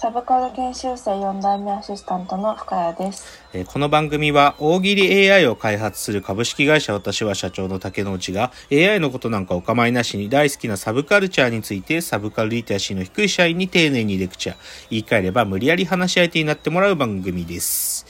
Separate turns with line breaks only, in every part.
サブカル研修生4代目アシスタントの深谷です。
えーこの番組は大喜利 AI を開発する株式会社私は社長の竹之内が AI のことなんかお構いなしに大好きなサブカルチャーについてサブカルリテラシーの低い社員に丁寧にレクチャー言い換えれば無理やり話し相手になってもらう番組です。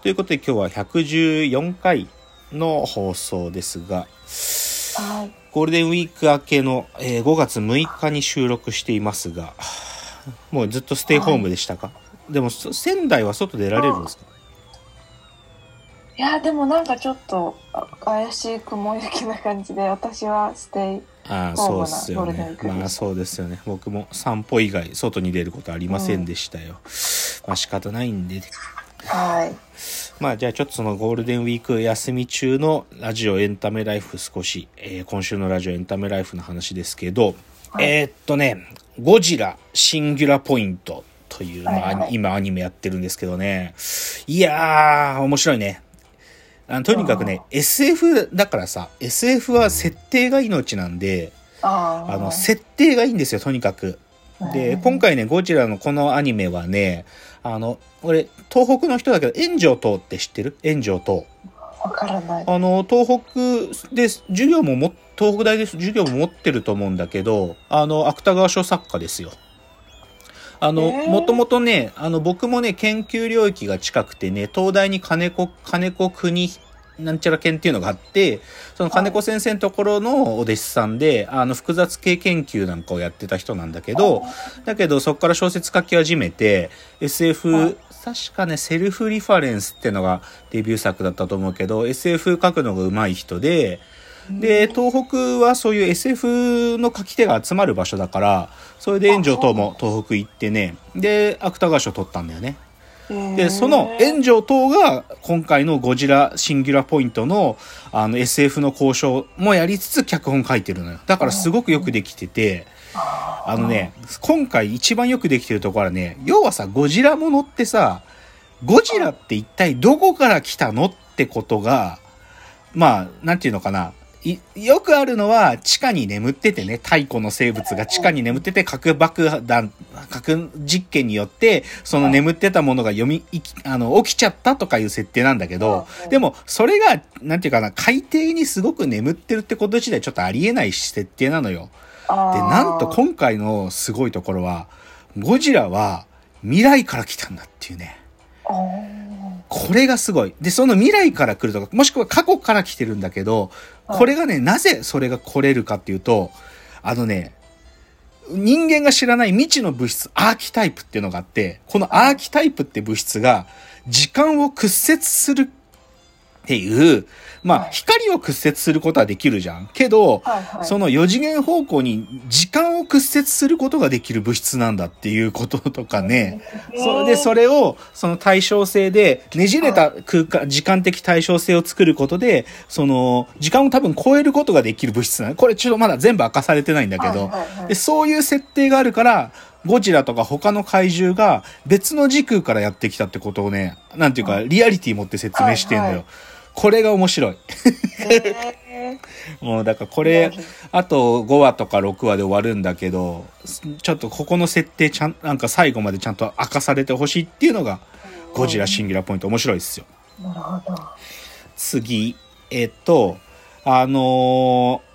ということで今日は114回の放送ですが
はい。
ゴールデンウィーク明けの、えー5月6日に収録していますがもうずっとステイホームでしたか、でもそ仙台は外出られるんですか？
いや、でもなんかちょっとあ怪しい雲行きな感じで、私はステイ。
ああ
ホームな
そうっすよね
ゴールデンウィークで。す
まあそうですよね。僕も散歩以外外に出ることありませんでしたよ、まあ仕方ないんで。
はい。
まあじゃあちょっとそのゴールデンウィーク休み中のラジオエンタメライフ少し、えー今週のラジオエンタメライフの話ですけど、
はい。
えーっとねゴジラシンギュラポイントという、まあ
はいはい。
今アニメやってるんですけどね。いやー面白いね。あのとにかくね SF だからさ SF は設定が命なんで、
あ
の、設定がいいんですよ、とにかく。で、今回ね、ゴジラのこのアニメはね、あの、俺、東北の人だけど、炎上島って知ってる？炎上島。
わからない。
あの、東北で、授業もも、東北大で授業も持ってると思うんだけど、あの、芥川賞作家ですよ。あの、
えー？
もともとね、あの、僕もね、研究領域が近くてね、東大に金子、金子国、なんちゃら研っていうのがあって、その金子先生のところのお弟子さんで、あの、複雑系研究なんかをやってた人なんだけど、だけどそこから小説書き始めて、SF、
はい
確かね、セルフリファレンスってのがデビュー作だったと思うけど、SF 書くのが上手い人で、で、東北はそういう SF の書き手が集まる場所だから、それで炎上等も東北行ってね、で、芥川賞取ったんだよね。で、その炎上等が今回のゴジラシンギュラポイントのあの SF の交渉もやりつつ脚本書いてるのよ。だからすごくよくできてて、あのね、今回一番よくできてるところはね、要はさ、ゴジラものってさ、ゴジラって一体どこから来たのってことが、まあ、なんていうのかな。いよくあるのは地下に眠っててね、太古の生物が地下に眠ってて核爆弾、核実験によって、その眠ってたものが読み、いきあの、起きちゃったとかいう設定なんだけど、でも、それが、なんていうかな、海底にすごく眠ってるってこと自体ちょっとありえない設定なのよ。で、なんと今回のすごいところは、ゴジラは未来から来たんだっていうね。これがすごい。で、その未来から来るとか、もしくは過去から来てるんだけど、これがね、なぜそれが来れるかっていうと、あのね、人間が知らない未知の物質、アーキタイプっていうのがあって、このアーキタイプって物質が、時間を屈折するっていう、まあ、
はい
光を屈折することはできるじゃん。けど、
はいはい。
その4次元方向に時間を屈折することができる物質なんだっていうこととかね。それで、それを、その対称性で、ねじれた空間、時間的対称性を作ることで、その、時間を多分超えることができる物質なの。これちょっとまだ全部明かされてないんだけど、
はいはいはい
で、そういう設定があるから、ゴジラとか他の怪獣が別の時空からやってきたってことをね、なんていうか、リアリティ持って説明してんのよ。
はいはい
これが面白い。
え
もうだからこれ、あと5話とか6話で終わるんだけど、ちょっとここの設定ちゃん、なんか最後までちゃんと明かされてほしいっていうのが、ゴジラシンギュラポイント面白いですよ。
ーなるほど。
次、えっと、あのー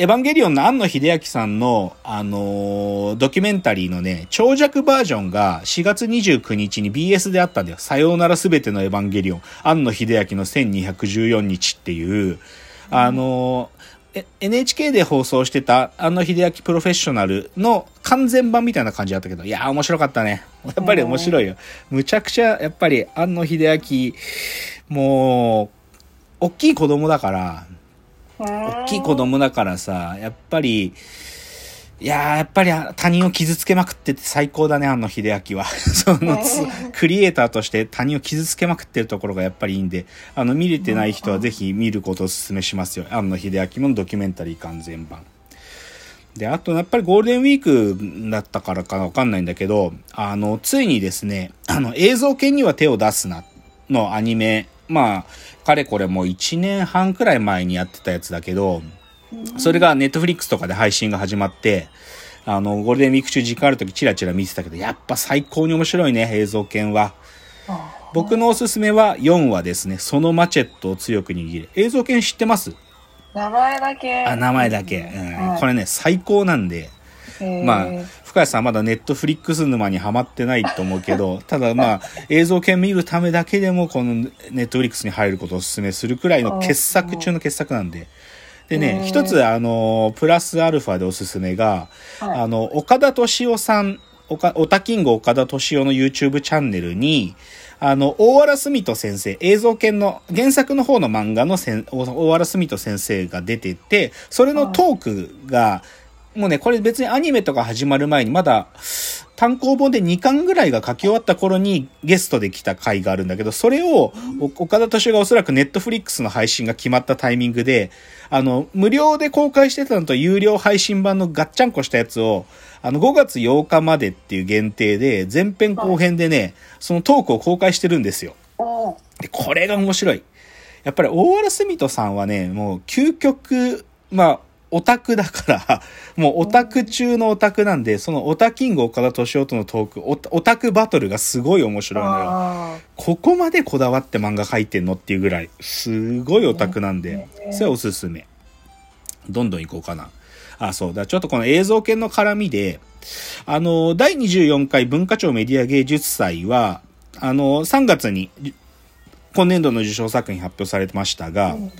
エヴァンゲリオンの庵野秀明さんの、あのードキュメンタリーのね、長尺バージョンが4月29日に BS であったんだよ。さようならすべてのエヴァンゲリオン。庵野秀明の1214日っていう、あのー NHK で放送してた庵野秀明プロフェッショナルの完全版みたいな感じだったけど、いやー面白かったね。やっぱり面白いよ。むちゃくちゃ、やっぱり庵野秀明、もう、大きい子供だから、大きい子供だからさ、やっぱり、いやー、やっぱり他人を傷つけまくってて最高だね、庵野秀明は。そのつ、クリエイターとして他人を傷つけまくってるところがやっぱりいいんで、あの、見れてない人はぜひ見ることをお勧めしますよ。庵野秀明のドキュメンタリー完全版。で、あとやっぱりゴールデンウィークだったからかわかんないんだけど、あの、ついにですね、あの、映像系には手を出すなのアニメ、まあ、かれこれもう1年半くらい前にやってたやつだけど、それがネットフリックスとかで配信が始まって、あの、ゴールデンウィーク中時間ある時チラチラ見てたけど、やっぱ最高に面白いね、映像系は。
あ
僕のおすすめは4話ですね。そのマチェットを強く握る。映像系知ってます？
名前だけ。
あ、名前だけ。うん
はい
これね、最高なんで。まあ、深谷さんまだネットフリックス沼にはまってないと思うけど、ただまあ、映像系見るためだけでも、このネットフリックスに入ることをお勧めするくらいの傑作中の傑作なんで。で
へ
ね、
ー。
一つ、あの、プラスアルファでおすすめが、
はい。
あの、岡田敏夫さん、おかオタキング岡田敏夫の YouTube チャンネルに、あの、大原澄人先生、映像系の、原作の方の漫画のせん大大原澄人先生が出てて、それのトークが、もうね、これ別にアニメとか始まる前に、まだ、単行本で2巻ぐらいが書き終わった頃にゲストで来た回があるんだけど、それを、お岡田敏夫がおそらくネットフリックスの配信が決まったタイミングで、あの、無料で公開してたのと有料配信版のガッチャンコしたやつを、あの、5月8日までっていう限定で、前編後編でね、そのトークを公開してるんですよ。で、これが面白い。やっぱり大原澄人さんはね、もう究極、まあ、オタクだから、もうオタク中のオタクなんで、そのオタキング岡田敏夫とのトーク、オタオタクバトルがすごい面白いのよ。
あ
ここまでこだわって漫画描いてんのっていうぐらい、すごいオタクなんで、それはおすすめ。どんどん行こうかな。あ、そうだ。ちょっとこの映像系の絡みで、あの、第24回文化庁メディア芸術祭は、あの、3月に、今年度の受賞作品発表されてましたが、
うん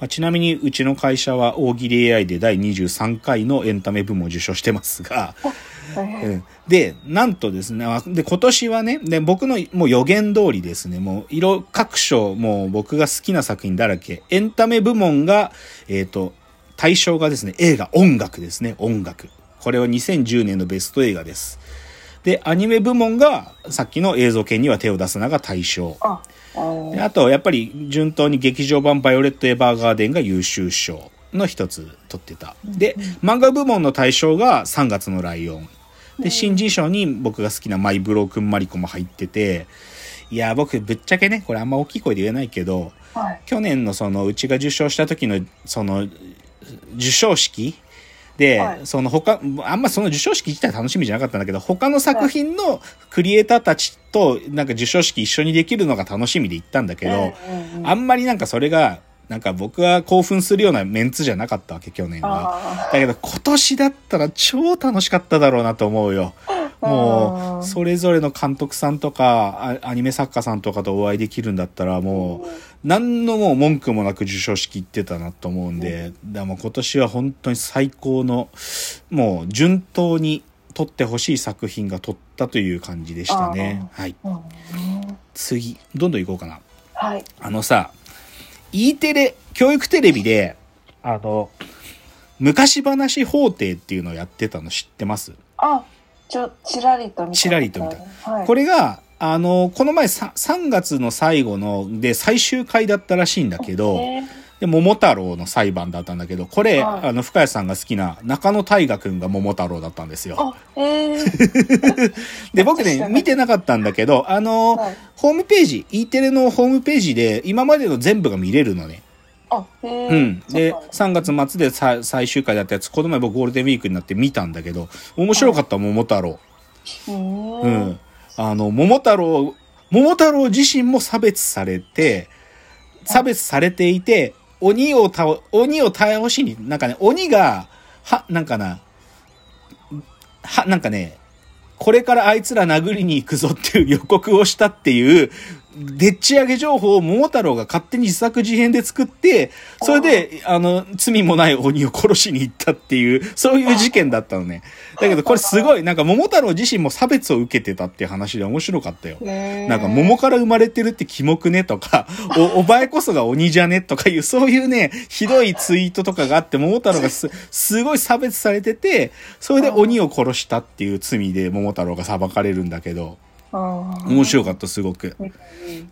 まあちなみにうちの会社は大喜利 AI で第23回のエンタメ部門を受賞してますが、うんで、なんとですね、あで、今年はね、で、僕のもう予言通りですね、もう色、各賞、もう僕が好きな作品だらけ、エンタメ部門が、えっ、と、対象がですね、映画、音楽ですね、音楽。これは2010年のベスト映画です。で、アニメ部門が、さっきの映像系には手を出すなが対象。
あ、
と、やっぱり順当に劇場版バイオレット・エヴァーガーデンが優秀賞の一つ取ってた。で、漫画部門の対象が3月のライオン。で、新人賞に僕が好きなマイ・ブロークン・マリコも入ってて、いや、僕ぶっちゃけね、これあんま大きい声で言えないけど、
はい。
去年のそのうちが受賞した時のその授賞式で、
はい
その他、あんまその授賞式自体楽しみじゃなかったんだけど、他の作品のクリエイターたちとなんか授賞式一緒にできるのが楽しみで行ったんだけど、あんまりなんかそれが、なんか僕は興奮するようなメンツじゃなかったわけ、去年は。
あ
だけど今年だったら超楽しかっただろうなと思うよ。も
う
それぞれの監督さんとか、あアニメ作家さんとかとお会いできるんだったら、もう、何のもう文句もなく授賞式行ってたなと思うんで、だからもう今年は本当に最高の、もう順当に撮ってほしい作品が撮ったという感じでしたね。はい。
ーうん
次、どんどん行こうかな。
はい。
あのさ、E テレ、教育テレビで、あの、昔話法廷っていうのをやってたの知ってます？
あ、ちょ、ちらりと見た。
ちらりと見た
はい。
これが、あの、この前 3, 3月の最後ので最終回だったらしいんだけど、
えー
で、桃太郎の裁判だったんだけど、これ、
はい
あの、深谷さんが好きな中野大河くんが桃太郎だったんですよ。
あ、えー、
で、僕ね、見てなかったんだけど、あの、
はい
ホームページ、E テレのホームページで今までの全部が見れるのね。
あ、えー、
うん。で、
そうなんだ
3月末でさ最終回だったやつ、この前僕ゴールデンウィークになって見たんだけど、面白かった、桃太郎。
うん。
あの、桃太郎、桃太郎自身も差別されて、差別されていて、鬼を倒、鬼を倒しに、なんかね、鬼が、は、なんかな、は、なんかね、これからあいつら殴りに行くぞっていう予告をしたっていう、でっち上げ情報を桃太郎が勝手に自作自演で作って、それで、あの、罪もない鬼を殺しに行ったっていう、そういう事件だったのね。だけどこれすごい、なんか桃太郎自身も差別を受けてたっていう話で面白かったよ。なんか桃から生まれてるってキモくねとか、お、お前こそが鬼じゃねとかいう、そういうね、ひどいツイートとかがあって、桃太郎がす、すごい差別されてて、それで鬼を殺したっていう罪で桃太郎が裁かれるんだけど、面白かった、すごく。
うん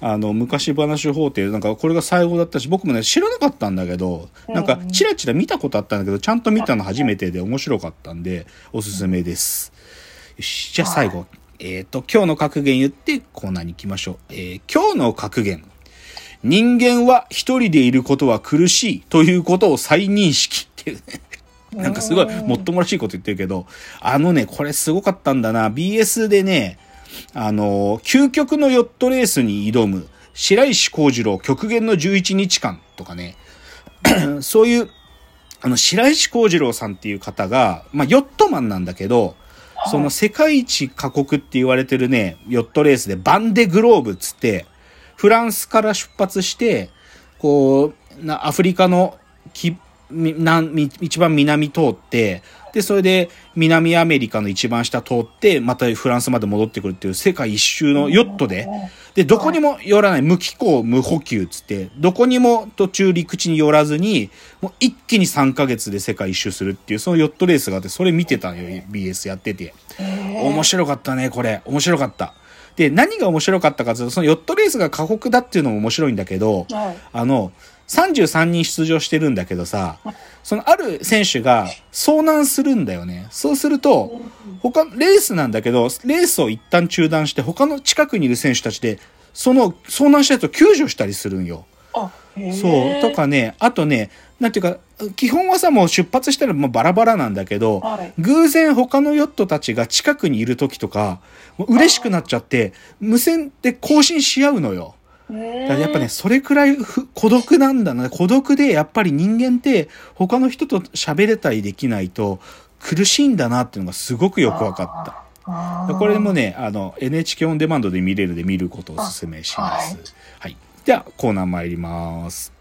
あの、昔話法廷、なんかこれが最後だったし、僕もね、知らなかったんだけど、なんか、チラチラ見たことあったんだけど、ちゃんと見たの初めてで面白かったんで、おすすめです。よし、じゃあ最後。えっ、と、今日の格言言ってコーナーに行きましょう。えー今日の格言。人間は一人でいることは苦しいということを再認識っていうね。なんかすごいもっともらしいこと言ってるけど、あのね、これすごかったんだな。BS でね、あの、究極のヨットレースに挑む白石幸次郎極限の11日間とかね、そういう、あの、白石幸次郎さんっていう方が、まあ、ヨットマンなんだけど、その世界一過酷って言われてるね、ヨットレースでバンデグローブっつって、フランスから出発して、こう、なアフリカのきみなんみ一番南通って、で、それで南アメリカの一番下通って、またフランスまで戻ってくるっていう世界一周のヨットで、で、どこにも寄らない、無気候、無補給っつって、どこにも途中陸地に寄らずに、もう一気に3ヶ月で世界一周するっていう、そのヨットレースがあって、それ見てたのよ、BS やってて。面白かったね、これ。面白かった。で、何が面白かったかというと、そのヨットレースが過酷だっていうのも面白いんだけど、
はい。
あの、33人出場してるんだけどさ、そのある選手が遭難するんだよね。そうすると、他、レースなんだけど、レースを一旦中断して、他の近くにいる選手たちで、その遭難したやつを救助したりするんよ。そう。とかね、あとね、なんていうか、基本はさ、もう出発したらもうバラバラなんだけど、
はい
偶然他のヨットたちが近くにいる時とか、嬉しくなっちゃって、無線で更新し合うのよ。だからやっぱね、それくらいふ孤独なんだな。孤独でやっぱり人間って他の人と喋れたりできないと苦しいんだなっていうのがすごくよくわかった。これもね、あの、NHK オンデマンドで見れるで見ることをお勧めします。
あ
はい。では、コーナー参ります。